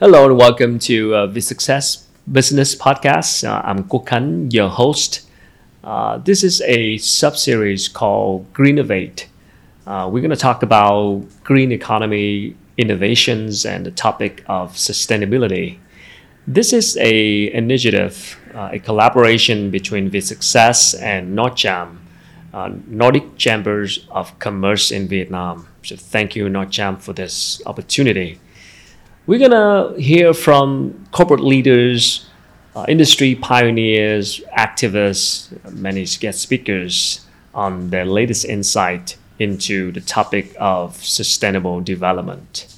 Hello and welcome to uh, the Success Business Podcast. Uh, I'm Khánh, your host. Uh, this is a sub-series called Greennovate. Uh, we're going to talk about green economy innovations and the topic of sustainability. This is a initiative, uh, a collaboration between the Success and NordCham, uh, Nordic Chambers of Commerce in Vietnam. So thank you, NordCham, for this opportunity. We're going to hear from corporate leaders, uh, industry pioneers, activists, many guest speakers on their latest insight into the topic of sustainable development.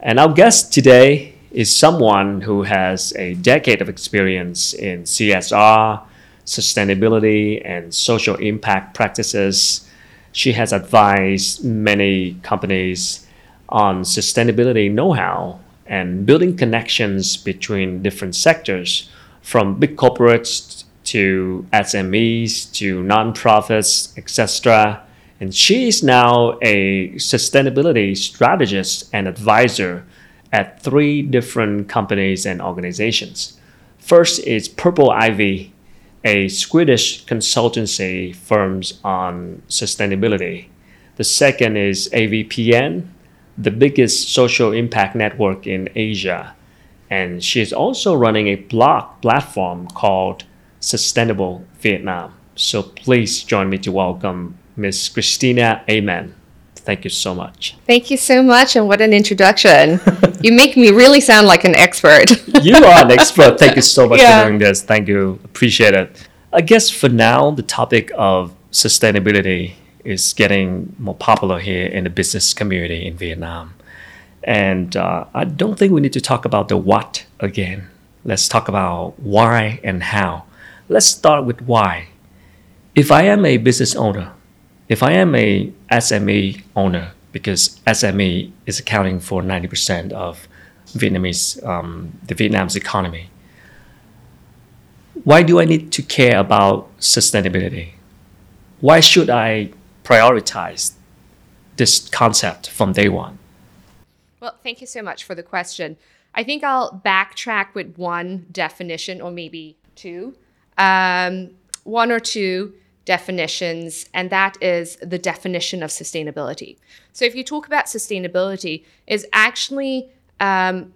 And our guest today is someone who has a decade of experience in CSR, sustainability, and social impact practices. She has advised many companies on sustainability know how and building connections between different sectors from big corporates to SMEs to nonprofits, etc. And she is now a sustainability strategist and advisor at three different companies and organizations. First is Purple Ivy, a Swedish consultancy firm on sustainability. The second is AVPN, the biggest social impact network in Asia. And she's also running a blog platform called Sustainable Vietnam. So please join me to welcome Miss Christina Ameln. Thank you so much. Thank you so much, and what an introduction. you make me really sound like an expert. you are an expert. Thank you so much yeah. for doing this. Thank you. Appreciate it. I guess for now, the topic of sustainability is getting more popular here in the business community in Vietnam. And uh, I don't think we need to talk about the what again. Let's talk about why and how. Let's start with why. If I am a business owner, if I am a SME owner, because SME is accounting for 90% of Vietnamese, um, the Vietnam's economy, why do I need to care about sustainability? Why should I prioritize this concept from day one? Well, thank you so much for the question. I think I'll backtrack with one definition or maybe two, um, one or two definitions, and that is the definition of sustainability. So, if you talk about sustainability, is actually um,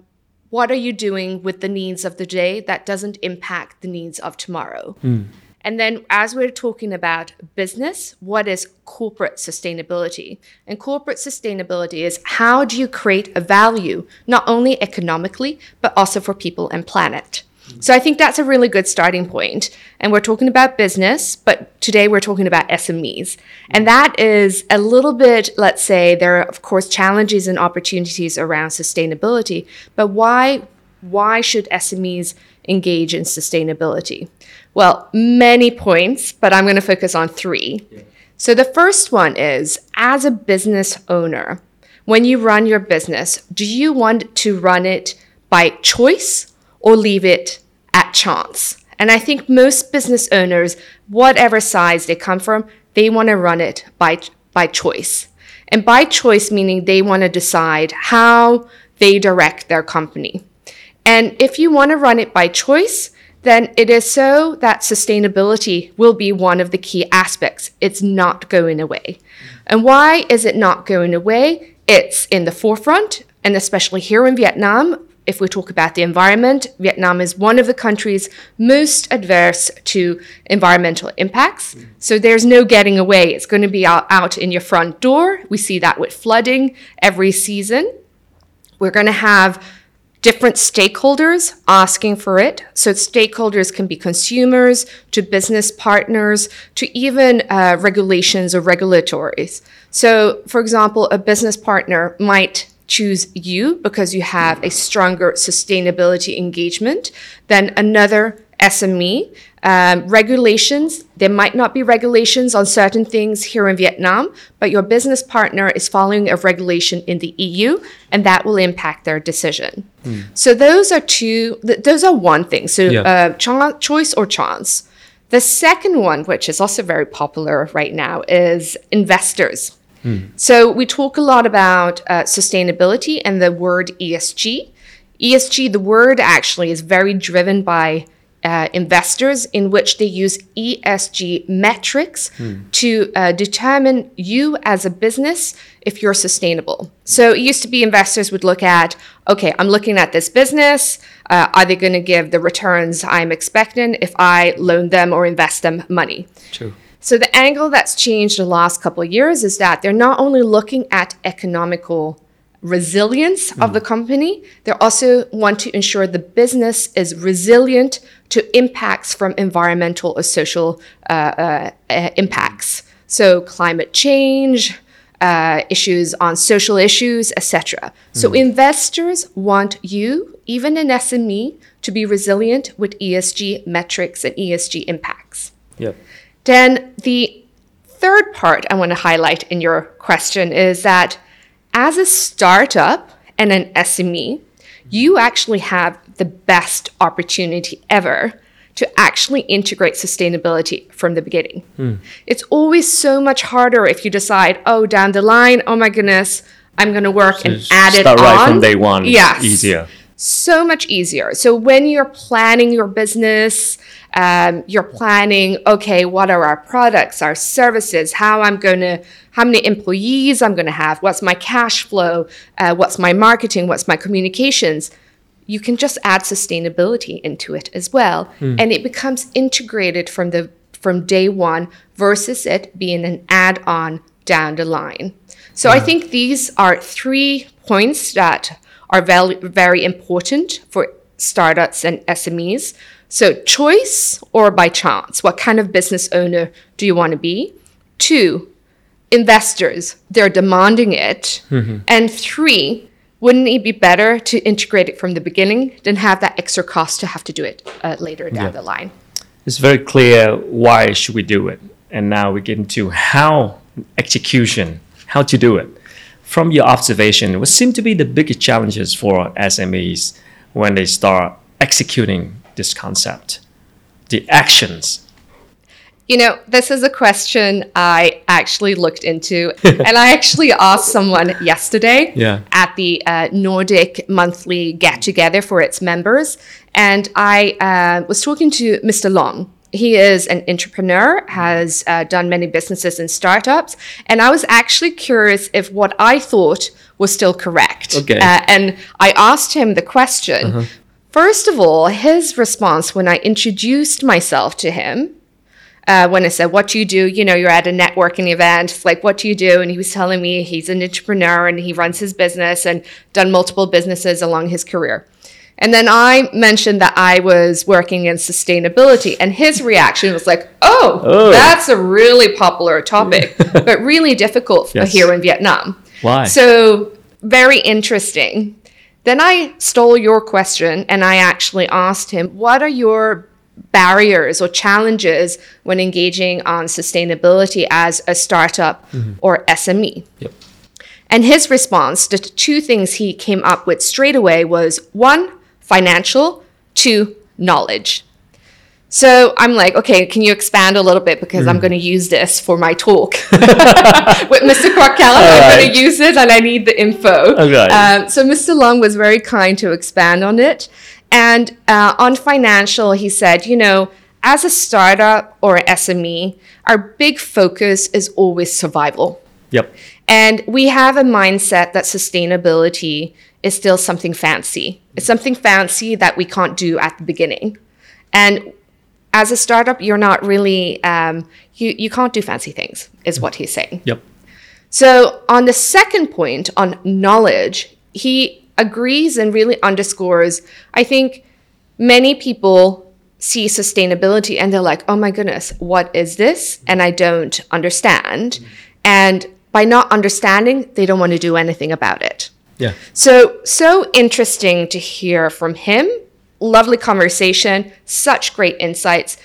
what are you doing with the needs of the day that doesn't impact the needs of tomorrow? Mm. And then, as we're talking about business, what is corporate sustainability? And corporate sustainability is how do you create a value, not only economically, but also for people and planet? Mm-hmm. So I think that's a really good starting point. And we're talking about business, but today we're talking about SMEs. And mm-hmm. that is a little bit, let's say, there are, of course, challenges and opportunities around sustainability, but why? Why should SMEs engage in sustainability? Well, many points, but I'm going to focus on three. Yeah. So the first one is as a business owner, when you run your business, do you want to run it by choice or leave it at chance? And I think most business owners, whatever size they come from, they want to run it by, by choice. And by choice, meaning they want to decide how they direct their company. And if you want to run it by choice, then it is so that sustainability will be one of the key aspects. It's not going away. And why is it not going away? It's in the forefront, and especially here in Vietnam. If we talk about the environment, Vietnam is one of the countries most adverse to environmental impacts. So there's no getting away. It's going to be out, out in your front door. We see that with flooding every season. We're going to have different stakeholders asking for it. So stakeholders can be consumers to business partners to even uh, regulations or regulatories. So, for example, a business partner might choose you because you have a stronger sustainability engagement than another SME. Um, regulations, there might not be regulations on certain things here in Vietnam, but your business partner is following a regulation in the EU, and that will impact their decision. Mm. So those are two, th- those are one thing. So yeah. uh, cho- choice or chance. The second one, which is also very popular right now, is investors. Mm. So we talk a lot about uh, sustainability and the word ESG. ESG, the word actually is very driven by uh, investors in which they use ESG metrics to uh, determine you as a business if you're sustainable. So it used to be investors would look at, okay, I'm looking at this business. Uh, are they going to give the returns I'm expecting if I loan them or invest them money? True. So the angle that's changed the last couple of years is that they're not only looking at economical resilience of the company, they also want to ensure the business is resilient to impacts from environmental or social uh, uh, uh, impacts. So climate change, uh, issues on social issues, etc. So investors want you, even an SME, to be resilient with ESG metrics and ESG impacts. Yep. Then the third part I want to highlight in your question is that as a startup and an SME, you actually have the best opportunity ever to actually integrate sustainability from the beginning. Hmm. It's always so much harder if you decide, oh, down the line, oh my goodness, I'm going to work and add it on. right from day one. Yes Easier. so much easier. So when you're planning your business, um, you're planning, okay, what are our products, our services, how I'm going to, how many employees I'm going to have, what's my cash flow, uh, what's my marketing, what's my communications. You can just add sustainability into it as well, and it becomes integrated from the from day one versus it being an add-on down the line. So I think these are three points that are very, very important for startups and SMEs. So, choice or by chance? What kind of business owner do you want to be? Two, investors, they're demanding it. And three, wouldn't it be better to integrate it from the beginning than have that extra cost to have to do it uh, later down Yeah. the line? It's very clear why should we do it, and now we get into how execution, how to do it. From your observation, what seem to be the biggest challenges for SMEs when they start executing this concept? The actions. You know, this is a question I actually looked into, and I actually asked someone yesterday Yeah. at the uh, Nordic monthly get together for its members. And I uh, was talking to Mr. Long. He is an entrepreneur, has uh, done many businesses and startups. And I was actually curious if what I thought was still correct. Okay. Uh, and I asked him the question. First of all, his response when I introduced myself to him uh, when I said, What do you do? You know, you're at a networking event. Like, What do you do? And he was telling me he's an entrepreneur and he runs his business and done multiple businesses along his career. And then I mentioned that I was working in sustainability, and his reaction was like, Oh, Oh. that's a really popular topic, but really difficult Yes. here in Vietnam. Why? So, very interesting. Then I stole your question and I actually asked him, What are your barriers or challenges when engaging on sustainability as a startup mm-hmm. or SME? Yep. And his response, the two things he came up with straight away was one, financial, two, knowledge. So I'm like, okay, can you expand a little bit because I'm going to use this for my talk with Mr. Quackella. I'm going to use it and I need the info. Okay. Um, so Mr. Long was very kind to expand on it. And uh, on financial, he said, you know, as a startup or SME, our big focus is always survival. Yep. And we have a mindset that sustainability is still something fancy. It's something fancy that we can't do at the beginning. And as a startup, you're not really, um, you, you can't do fancy things, is what he's saying. Yep. So, on the second point on knowledge, he agrees and really underscores I think many people see sustainability and they're like, oh my goodness, what is this? And I don't understand. And by not understanding, they don't want to do anything about it. Yeah. So, so interesting to hear from him. Lovely conversation, such great insights.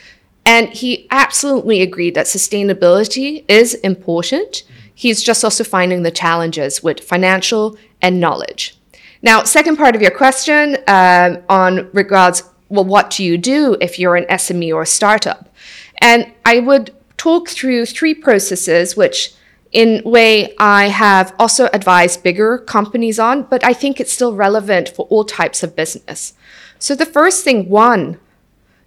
And he absolutely agreed that sustainability is important. He's just also finding the challenges with financial and knowledge. Now, second part of your question um, on regards, well, what do you do if you're an SME or a startup? And I would talk through three processes which in way I have also advised bigger companies on, but I think it's still relevant for all types of business. So the first thing, one,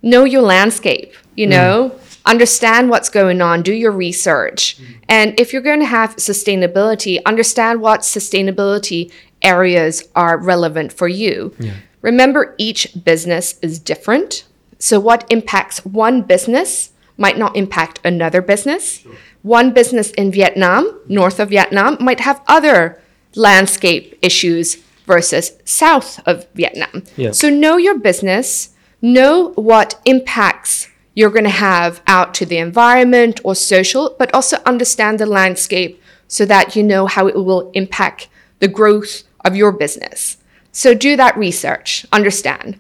know your landscape, you mm. know, understand what's going on, do your research. Mm. And if you're going to have sustainability, understand what sustainability areas are relevant for you. Remember, each business is different. So, what impacts one business might not impact another business. One business in Vietnam, north of Vietnam, might have other landscape issues versus south of Vietnam. Yeah. So, know your business, know what impacts you're going to have out to the environment or social, but also understand the landscape so that you know how it will impact the growth of your business. So do that research, understand.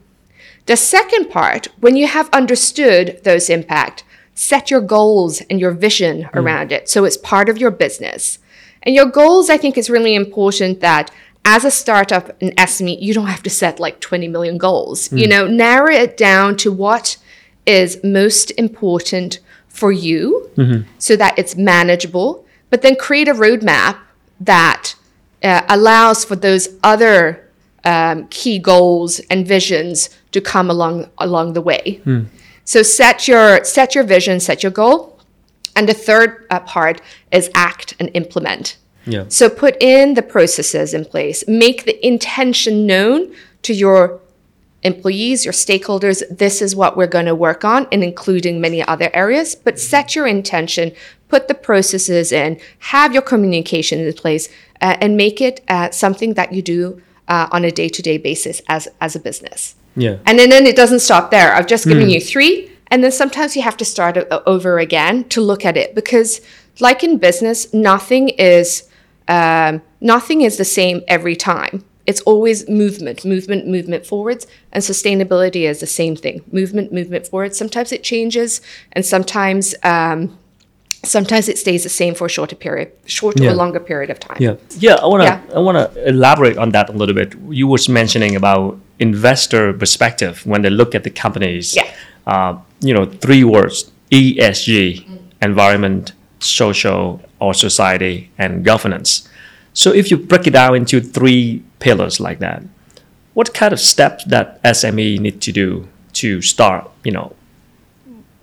The second part, when you have understood those impact, set your goals and your vision mm. around it. So it's part of your business. And your goals, I think, is really important that as a startup, an SME, you don't have to set like 20 million goals. You know, narrow it down to what is most important for you so that it's manageable, but then create a roadmap that uh, allows for those other um, key goals and visions to come along along the way. So set your set your vision, set your goal, and the third uh, part is act and implement. Yeah. So put in the processes in place, make the intention known to your employees, your stakeholders. This is what we're going to work on, and including many other areas. But set your intention, put the processes in, have your communication in place, uh, and make it uh, something that you do uh, on a day-to-day basis as as a business. Yeah. And then, then it doesn't stop there. I've just given you three. And then sometimes you have to start over again to look at it because, like in business, nothing is um, nothing is the same every time. It's always movement, movement, movement forwards, and sustainability is the same thing. Movement, movement forwards. Sometimes it changes, and sometimes um, sometimes it stays the same for a shorter period, shorter Yeah. or longer period of time. Yeah, yeah. I wanna Yeah. I wanna elaborate on that a little bit. You was mentioning about investor perspective when they look at the companies. Yeah. Uh, you know, three words: ESG, environment, social or society, and governance. So if you break it down into three pillars like that, what kind of steps that SME need to do to start, you know,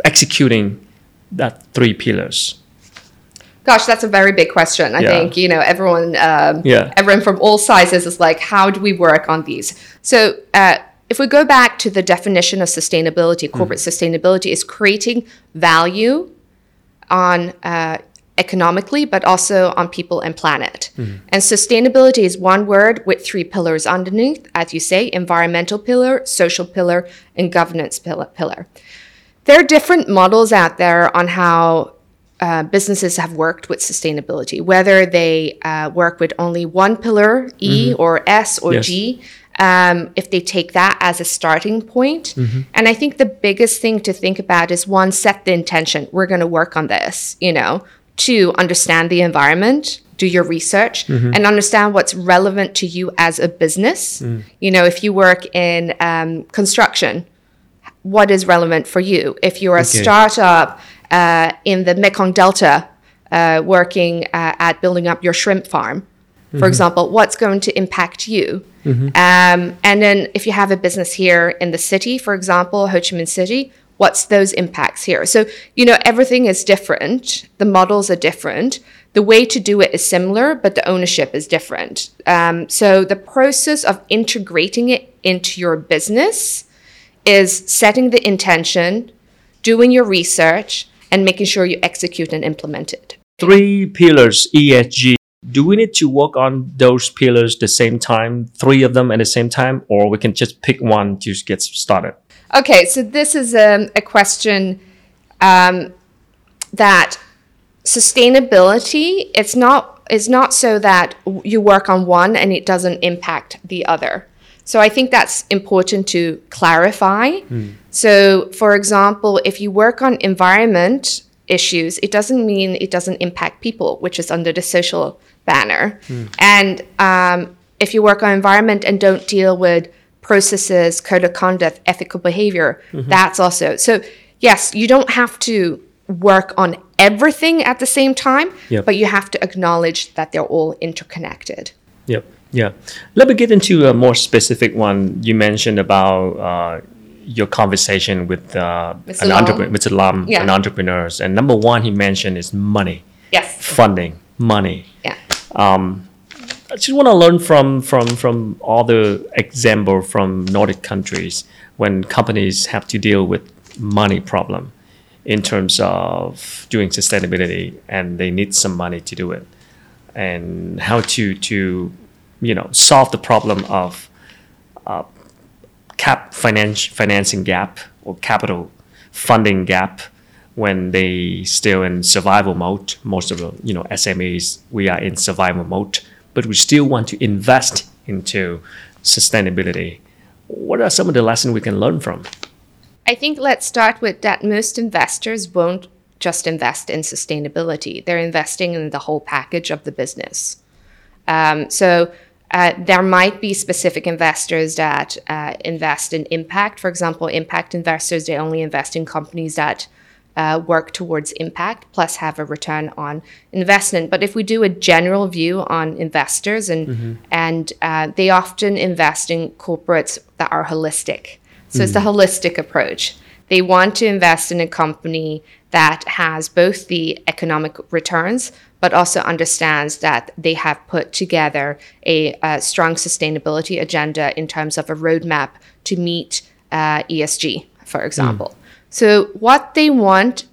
executing that three pillars? Gosh, that's a very big question. I Yeah. think you know everyone. Um, Yeah. Everyone from all sizes is like, how do we work on these? So, uh, if we go back to the definition of sustainability, corporate sustainability is creating value on uh, economically, but also on people and planet. And sustainability is one word with three pillars underneath, as you say: environmental pillar, social pillar, and governance pillar. There are different models out there on how uh, businesses have worked with sustainability, whether they uh, work with only one pillar, E or S or Yes. G, um, if they take that as a starting point. And I think the biggest thing to think about is one, set the intention. We're going to work on this, you know. Two, understand the environment, do your research, and understand what's relevant to you as a business. You know, if you work in um, construction, what is relevant for you. If you're a Okay. startup uh, in the Mekong Delta uh, working uh, at building up your shrimp farm, for example, what's going to impact you? Um, and then if you have a business here in the city, for example, Ho Chi Minh City, what's those impacts here? So, you know, everything is different. The models are different. The way to do it is similar, but the ownership is different. Um, so the process of integrating it into your business is setting the intention, doing your research, and making sure you execute and implement it. three pillars ESG. Do we need to work on those pillars the same time, three of them at the same time, or we can just pick one to get started? Okay, so this is um, a question um, that sustainability it's not it's not so that you work on one and it doesn't impact the other. So I think that's important to clarify. So for example, if you work on environment issues, it doesn't mean it doesn't impact people, which is under the social banner. And um, if you work on environment and don't deal with processes, code of conduct, ethical behavior, that's also so. Yes, you don't have to work on everything at the same time, Yep. but you have to acknowledge that they're all interconnected. Yep. Yeah. Let me get into a more specific one. You mentioned about uh, your conversation with uh, Mr. an entrepreneur, Mr. Lam, Yeah. an entrepreneurs, and number one he mentioned is money, Yes. funding, money. Yeah. I just want to learn from from from all the example from Nordic countries when companies have to deal with money problem in terms of doing sustainability and they need some money to do it and how to to you know solve the problem of uh, cap finance financing gap or capital funding gap when they still in survival mode. Most of the you know SMEs we are in survival mode, but we still want to invest into sustainability. What are some of the lessons we can learn from? I think let's start with that most investors won't just invest in sustainability, they're investing in the whole package of the business. Um, so uh, there might be specific investors that uh, invest in impact. For example, impact investors, they only invest in companies that uh, work towards impact plus have a return on investment. But if we do a general view on investors, and and uh, they often invest in corporates that are holistic. So it's the holistic approach. They want to invest in a company that has both the economic returns, but also understands that they have put together a, uh strong sustainability agenda in terms of a roadmap to meet uh, ESG, for example. So, what they want,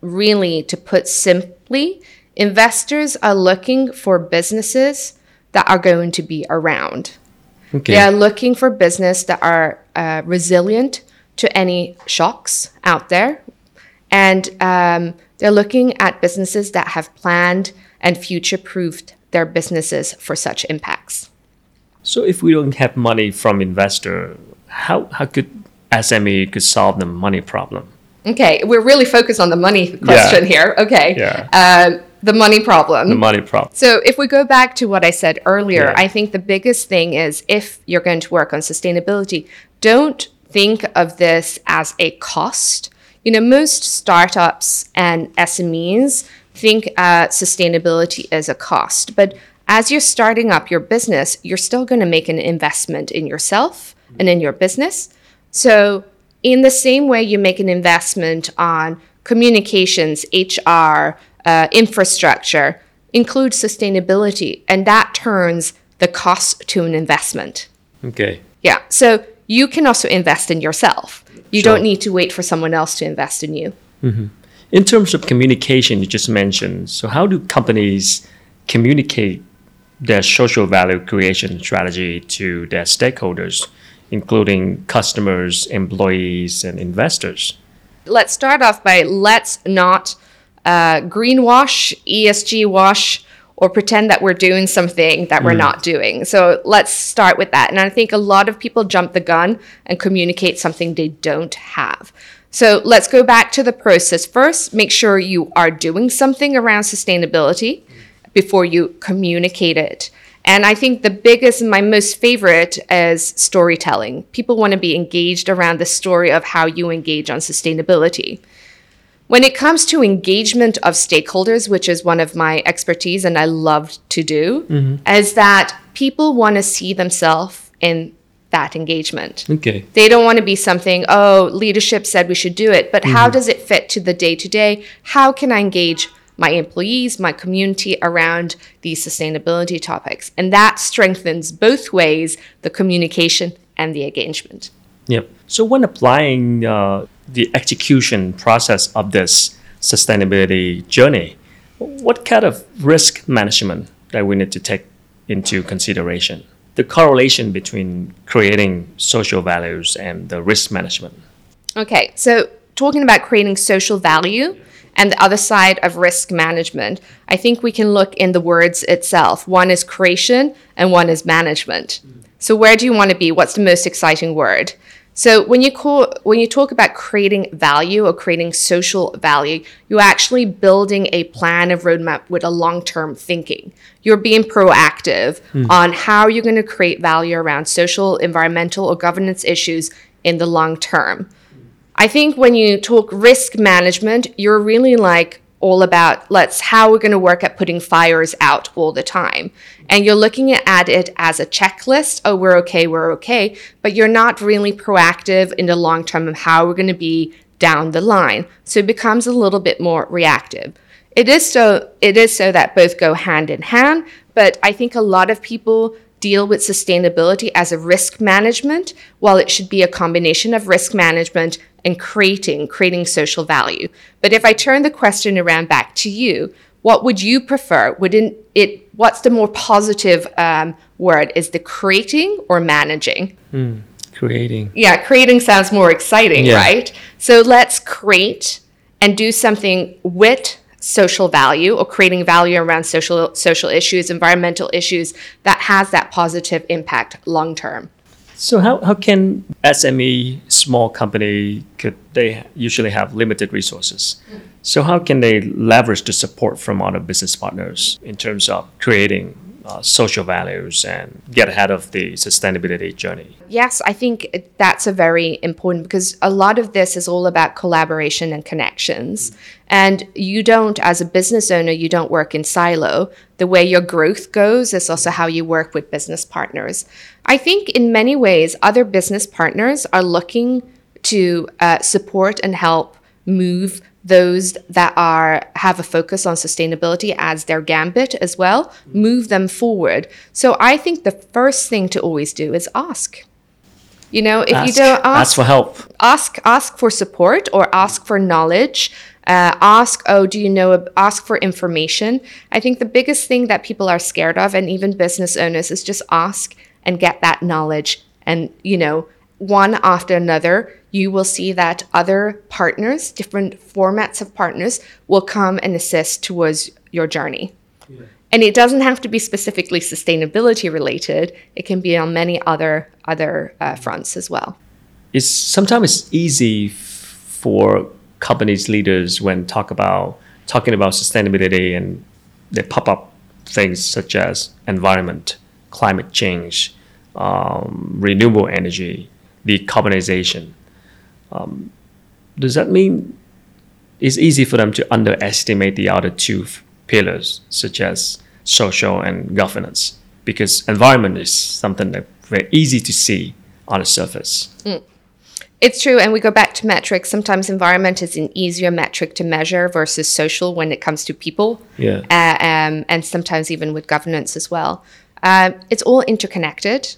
really, to put simply, investors are looking for businesses that are going to be around. Okay. They are looking for business that are uh, resilient to any shocks out there, and um, they're looking at businesses that have planned and future-proofed their businesses for such impacts. So if we don't have money from investor, how how could SME could solve the money problem? Okay, we're really focused on the money question here. Okay, Yeah. Um, the money problem. The money problem. So if we go back to what I said earlier, Yeah. I think the biggest thing is if you're going to work on sustainability, don't think of this as a cost. You know, most startups and SMEs think uh, sustainability as a cost, but as you're starting up your business, you're still going to make an investment in yourself and in your business. So, in the same way you make an investment on communications, HR, uh, infrastructure, include sustainability, and that turns the cost to an investment. Okay. Yeah. So you can also invest in yourself. You Sure. don't need to wait for someone else to invest in you. In terms of communication, you just mentioned. So how do companies communicate their social value creation strategy to their stakeholders, including customers, employees, and investors? let's start off by let's not uh, greenwash, ESG wash, or pretend that we're doing something that we're not mm. doing. So let's start with that. And I think a lot of people jump the gun and communicate something they don't have. So let's go back to the process first. Make sure you are doing something around sustainability before you communicate it. And I think the biggest and my most favorite is storytelling. People want to be engaged around the story of how you engage on sustainability. When it comes to engagement of stakeholders, which is one of my expertise and I love to do, is that people want to see themselves in that engagement. Okay. They don't want to be something, oh, leadership said we should do it, but how does it fit to the day to day? How can I engage my employees, my community around these sustainability topics? And that strengthens both ways the communication and the engagement. Yep. So when applying uh, the execution process of this sustainability journey, what kind of risk management that we need to take into consideration? The correlation between creating social values and the risk management. Okay, so talking about creating social value and the other side of risk management, I think we can look in the words itself. One is creation and one is management. So where do you want to be? What's the most exciting word? So when you call when you talk about creating value or creating social value, you're actually building a plan of roadmap with a long-term thinking. You're being proactive hmm. on how you're going to create value around social, environmental, or governance issues in the long term. I think when you talk risk management, you're really like all about let's how we're going to work at putting fires out all the time. And you're looking at it as a checklist. Oh, we're okay, we're okay. But you're not really proactive in the long term of how we're going to be down the line. So it becomes a little bit more reactive. It is so it is so that both go hand in hand, but I think a lot of people deal with sustainability as a risk management while it should be a combination of risk management and creating creating social value. But if I turn the question around back to you, what would you prefer? Wouldn't it? What's the more positive um, word? Is the creating or managing? Mm, creating. Yeah, creating sounds more exciting, yeah. right? So let's create and do something with social value or creating value around social social issues, environmental issues that has that positive impact long term. So how, how can SME small company could they usually have limited resources? So how can they leverage the support from other business partners in terms of creating uh, social values and get ahead of the sustainability journey? Yes, I think that's a very important because a lot of this is all about collaboration and connections. And you don't, as a business owner, you don't work in silo. The way your growth goes is also how you work with business partners. I think in many ways, other business partners are looking to uh, support and help move those that are have a focus on sustainability as their gambit as well move them forward. So i think the first thing to always do is ask. You know if ask, you don't ask, ask for help. Ask ask for support or ask for knowledge. Uh, ask oh do you know ask for information. I think the biggest thing that people are scared of and even business owners is just ask and get that knowledge and you know one after another, you will see that other partners, different formats of partners, will come and assist towards your journey. Yeah. And it doesn't have to be specifically sustainability related. It can be on many other other uh, fronts as well. It's sometimes it's easy for companies leaders when talk about talking about sustainability and they pop up things such as environment, climate change, um, renewable energy, decarbonization. Um, does that mean it's easy for them to underestimate the other two pillars, such as social and governance? Because environment is something that very easy to see on the surface. Mm. It's true, and we go back to metrics. Sometimes environment is an easier metric to measure versus social when it comes to people. Yeah. Uh, um, and sometimes even with governance as well. Uh, it's all interconnected.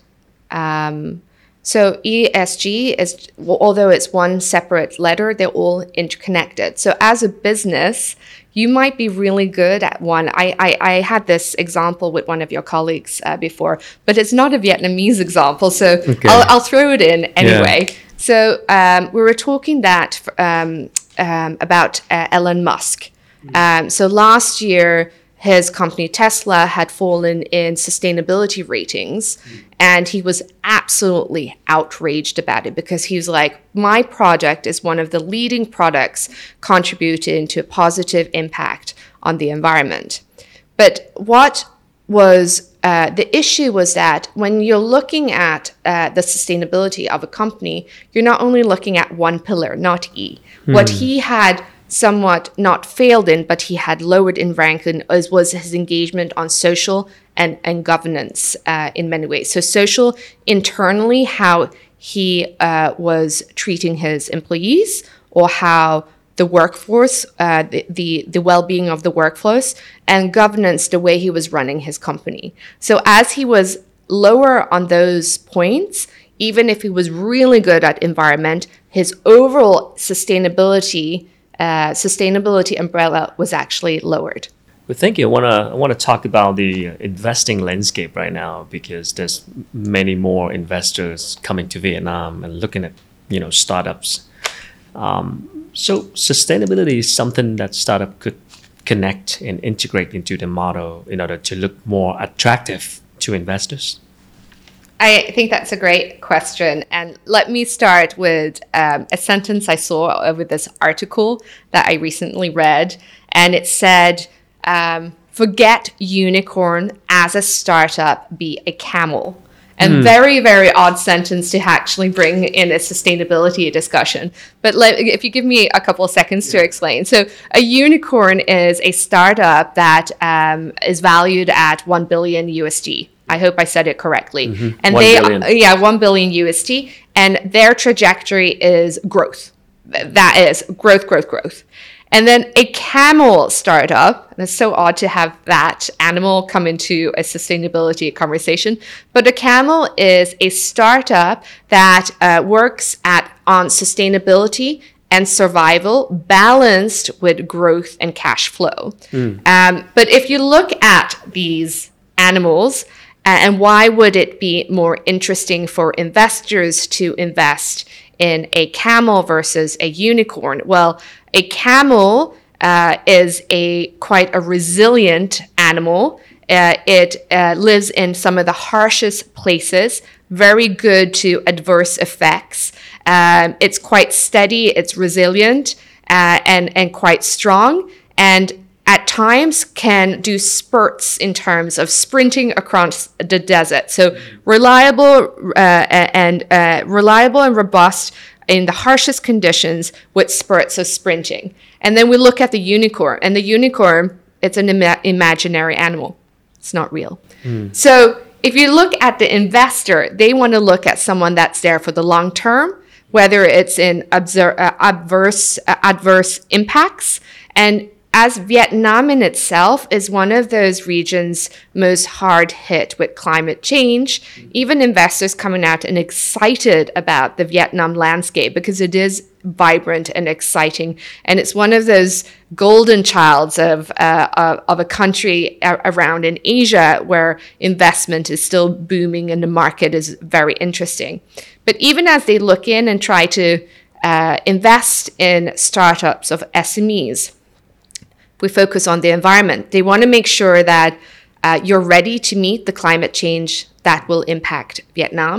Um, so ESG is, although it's one separate letter, they're all interconnected. So as a business, you might be really good at one. I, I, I had this example with one of your colleagues uh, before, but it's not a Vietnamese example, so okay. I'll, I'll throw it in anyway. Yeah. So um, we were talking that um, um, about uh, Elon Musk. Um, so last year, his company Tesla had fallen in sustainability ratings. And he was absolutely outraged about it because he was like, My project is one of the leading products contributing to a positive impact on the environment. But what was uh, the issue was that when you're looking at uh, the sustainability of a company, you're not only looking at one pillar, not E. Hmm. What he had somewhat not failed in, but he had lowered in rank in, as was his engagement on social and, and governance uh, in many ways. So social internally, how he uh, was treating his employees or how the workforce, uh, the, the, the well-being of the workforce, and governance, the way he was running his company. So as he was lower on those points, even if he was really good at environment, his overall sustainability uh, sustainability umbrella was actually lowered. Well, thank you. I want to I want to talk about the investing landscape right now because there's many more investors coming to Vietnam and looking at you know startups. Um, so sustainability is something that startup could connect and integrate into the model in order to look more attractive to investors. I think that's a great question. And let me start with um, a sentence I saw over this article that I recently read. And it said, um, forget unicorn as a startup, be a camel. And and very, very odd sentence to actually bring in a sustainability discussion. But let, if you give me a couple of seconds to explain. So, a unicorn is a startup that um, is valued at 1 billion USD. I hope I said it correctly. And 1 they, billion. yeah, 1 billion USD. And their trajectory is growth. That is growth, growth, growth. And then a camel startup, and it's so odd to have that animal come into a sustainability conversation, but a camel is a startup that uh, works at on sustainability and survival balanced with growth and cash flow. Um, but if you look at these animals, and why would it be more interesting for investors to invest in a camel versus a unicorn? Well, a camel uh, is a quite a resilient animal. Uh, it uh, lives in some of the harshest places, very good to adverse effects. Um, it's quite steady, it's resilient, uh, and, and quite strong. And at times can do spurts in terms of sprinting across the desert. So reliable uh, and uh, reliable and robust in the harshest conditions with spurts of sprinting. And then we look at the unicorn, and the unicorn it's an ima- imaginary animal. It's not real. So if you look at the investor, they want to look at someone that's there for the long term, whether it's in obser- uh, adverse uh, adverse impacts and as Vietnam in itself is one of those regions most hard hit with climate change, even investors coming out and excited about the Vietnam landscape because it is vibrant and exciting, and it's one of those golden childs of uh, of, of a country around in Asia where investment is still booming and the market is very interesting. But even as they look in and try to uh, invest in startups of SMEs, we focus on the environment. They want to make sure that uh, you're ready to meet the climate change that will impact Vietnam.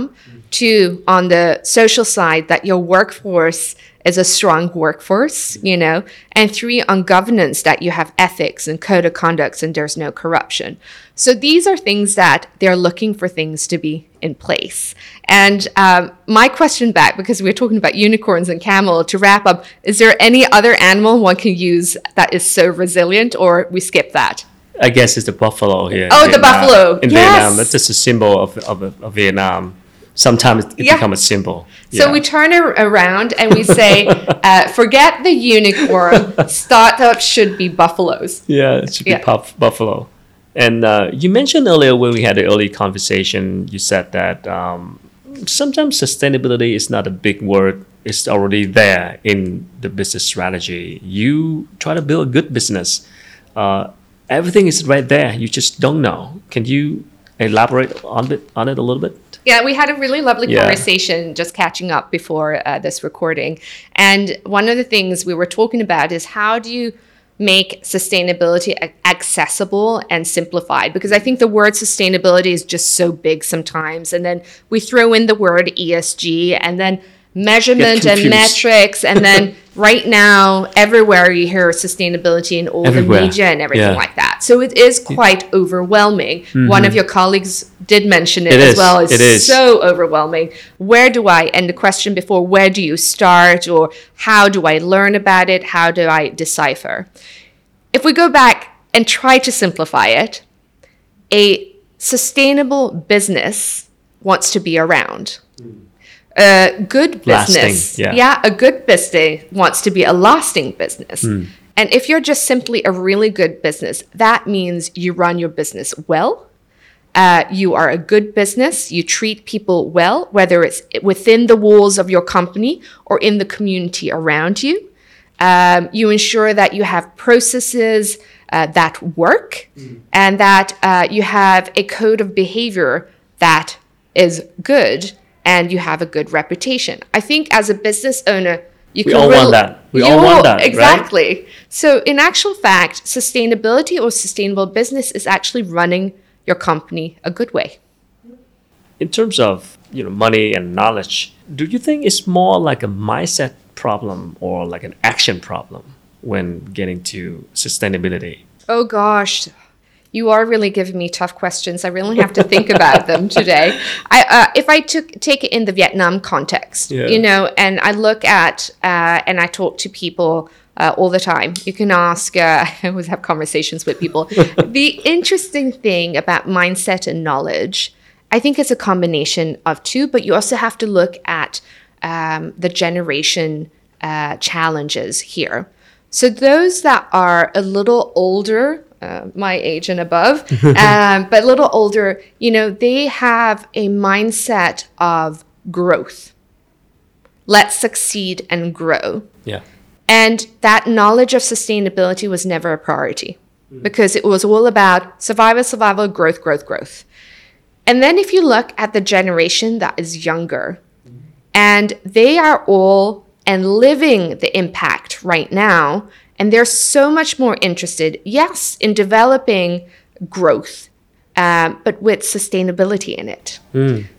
Two, on the social side, that your workforce is a strong workforce, you know. And three, on governance, that you have ethics and code of conducts and there's no corruption. So these are things that they're looking for things to be in place. And um, my question back, because we're talking about unicorns and camel, to wrap up, is there any other animal one can use that is so resilient, or we skip that? I guess it's the buffalo here. Oh, the Vietnam. buffalo. in Yes. Vietnam. That's just a symbol of of, of Vietnam. Sometimes it Yeah. becomes a symbol. So Yeah. we turn it around and we say, uh, forget the unicorn, startups should be buffaloes. Yeah, it should be Yeah. puff, buffalo. And uh, you mentioned earlier when we had the early conversation, you said that um, sometimes sustainability is not a big word; it's already there in the business strategy. You try to build a good business. Uh, everything is right there. You just don't know. Can you elaborate on it on it a little bit? Yeah, we had a really lovely Yeah. conversation just catching up before uh, this recording. And one of the things we were talking about is how do you make sustainability accessible and simplified? Because I think the word sustainability is just so big sometimes. And then we throw in the word ESG and then measurement and metrics. And then right now, everywhere you hear sustainability in all Everywhere. the media and everything Yeah. like that. So it is quite overwhelming. One of mm-hmm. your colleagues did mention it, It as is. well. It's It is. so overwhelming. Where do I, and the question before, where do you start or how do I learn about it? How do I decipher? If we go back and try to simplify it, a sustainable business wants to be around. A good Lasting, business, yeah. a good business wants to be a lasting business. And if you're just simply a really good business, that means you run your business well. Uh, you are a good business. You treat people well, whether it's within the walls of your company or in the community around you. Um, you ensure that you have processes uh, that work and that uh, you have a code of behavior that is good and you have a good reputation. I think as a business owner, you We can all rel- want that. We you all want that, right? Exactly. So, in actual fact, sustainability or sustainable business is actually running your company a good way. in terms of you know money and knowledge do you think it's more like a mindset problem or like an action problem when getting to sustainability Oh gosh, You are really giving me tough questions. I really have to think about them today. I, uh, if I took take it in the Vietnam context, Yeah. you know, and I look at uh, and I talk to people uh, all the time. You can ask. Uh, I always have conversations with people. the interesting thing about mindset and knowledge, I think, it's a combination of two. But you also have to look at um, the generation uh, challenges here. So those that are a little older, uh, my age and above, um, but a little older, you know, they have a mindset of growth. Let's succeed and grow. Yeah. And that knowledge of sustainability was never a priority because it was all about survival, survival, growth, growth, growth. And then if you look at the generation that is younger, and they are all and living the impact right now, and they're so much more interested, yes, in developing growth, um, but with sustainability in it.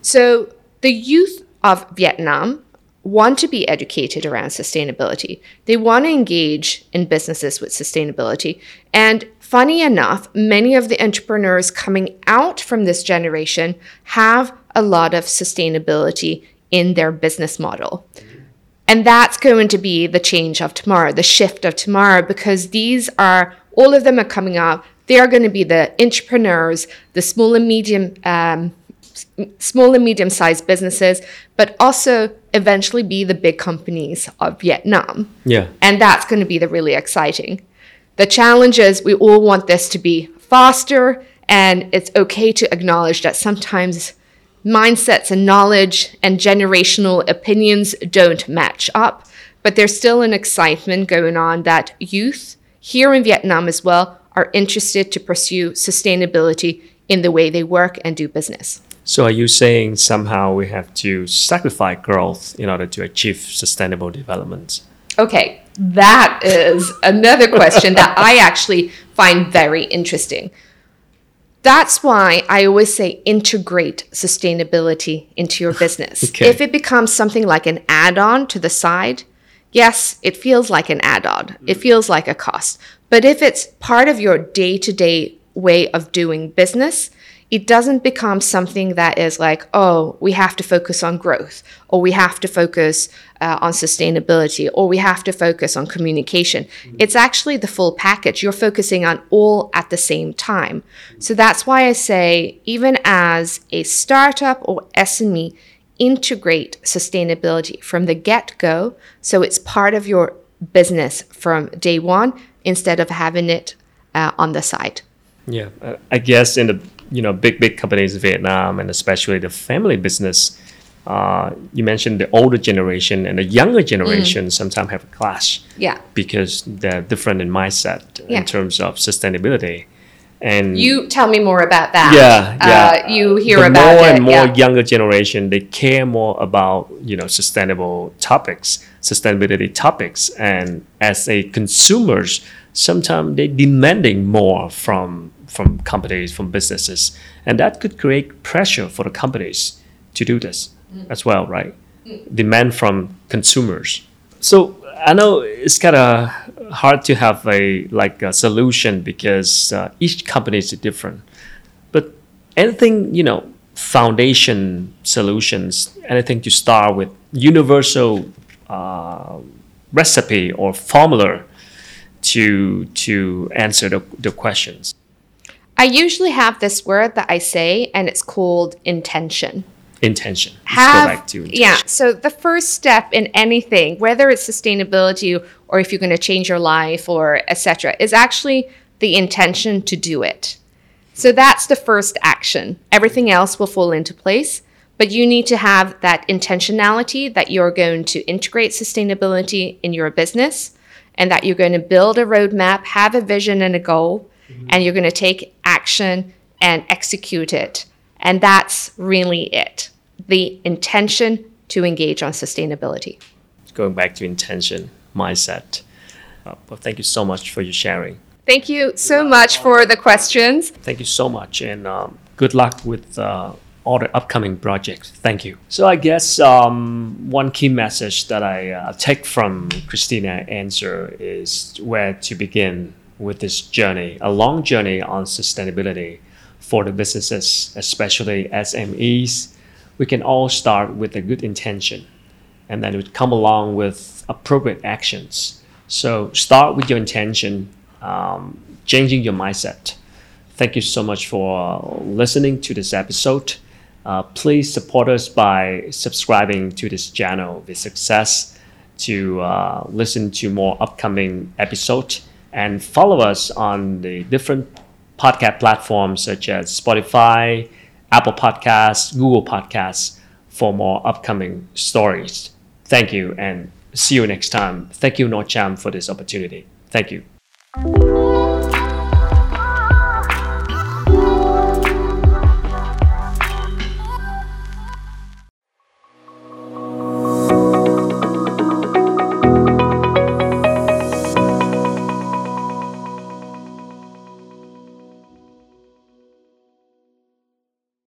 So the youth of Vietnam want to be educated around sustainability. They want to engage in businesses with sustainability. And funny enough, many of the entrepreneurs coming out from this generation have a lot of sustainability in their business model. And that's going to be the change of tomorrow, the shift of tomorrow, because these are, all of them are coming up. They are going to be the entrepreneurs, the small and medium, um, small and medium sized businesses, but also eventually be the big companies of Vietnam. Yeah. And that's going to be the really exciting. The challenge is we all want this to be faster, and it's okay to acknowledge that sometimes mindsets and knowledge and generational opinions don't match up. But there's still an excitement going on that youth here in Vietnam as well are interested to pursue sustainability in the way they work and do business. So are you saying somehow we have to sacrifice growth in order to achieve sustainable development? Okay, that is another question that I actually find very interesting. That's why I always say integrate sustainability into your business. Okay. If it becomes something like an add on to the side, yes, it feels like an add on, it mm. feels like a cost. But if it's part of your day to day way of doing business, it doesn't become something that is like, oh, we have to focus on growth, or we have to focus uh, on sustainability, or we have to focus on communication. It's actually the full package. You're focusing on all at the same time. So that's why I say, even as a startup or SME, integrate sustainability from the get go. So it's part of your business from day one instead of having it uh, on the side. Yeah, I guess in the you know big big companies in Vietnam and especially the family business, uh, you mentioned the older generation and the younger generation sometimes have a clash Yeah. because they're different in mindset Yeah. in terms of sustainability. And You tell me more about that. yeah, yeah, Uh, you hear the about more it. and more yeah. younger generation they care more about you know sustainable topics, sustainability topics, and as a consumers, sometimes they demanding more from from companies, from businesses, and that could create pressure for the companies to do this as well, right? Demand from consumers. So I know it's kind of hard to have a like a solution because uh, each company is different. But anything you know, foundation solutions, anything to start with, universal uh, recipe or formula to to answer the, the questions. I usually have this word that I say, and it's called intention. Intention. Let's Have, go back to intention. yeah. So the first step in anything, whether it's sustainability or if you're going to change your life or etc., is actually the intention to do it. So that's the first action. Everything else will fall into place, but you need to have that intentionality that you're going to integrate sustainability in your business and that you're going to build a roadmap, have a vision and a goal, and you're going to take action and execute it. And that's really it the intention to engage on sustainability. Going back to intention, mindset. Uh, well, thank you so much for your sharing. Thank you so much for the questions. Thank you so much, and um, good luck with uh, all the upcoming projects. Thank you. So I guess um, one key message that I uh, take from Christina answer is where to begin with this journey, a long journey on sustainability for the businesses, especially SMEs. We can all start with a good intention and then it would come along with appropriate actions. So start with your intention, um, changing your mindset. Thank you so much for listening to this episode. Uh, please support us by subscribing to this channel with success to uh, listen to more upcoming episodes and follow us on the different podcast platforms such as Spotify, Apple Podcasts, Google Podcasts for more upcoming stories. Thank you and see you next time. Thank you, NordCham, for this opportunity. Thank you.